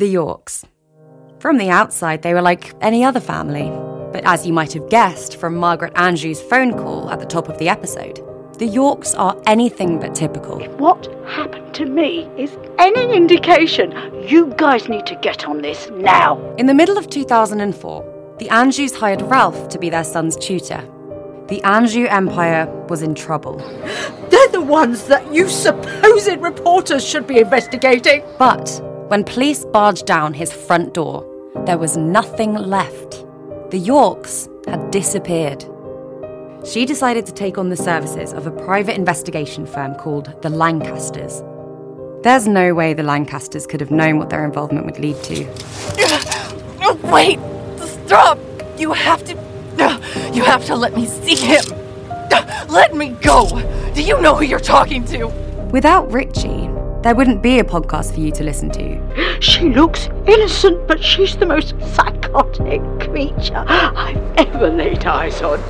The Yorks. From the outside, they were like any other family. But as you might have guessed from Margaret Anjou's phone call at the top of the episode, the Yorks are anything but typical. What happened to me is any indication. You guys need to get on this now. In the middle of 2004, the Anjous hired Ralph to be their son's tutor. The Anjou Empire was in trouble. They're the ones that you supposed reporters should be investigating. But when police barged down his front door, there was nothing left. The Yorks had disappeared. She decided to take on the services of a private investigation firm called the Lancasters. There's no way the Lancasters could have known what their involvement would lead to. Wait! Stop! You have to. You have to let me see him! Let me go! Do you know who you're talking to? Without Richie, there wouldn't be a podcast for you to listen to. She looks innocent, but she's the most psychotic creature I've ever laid eyes on.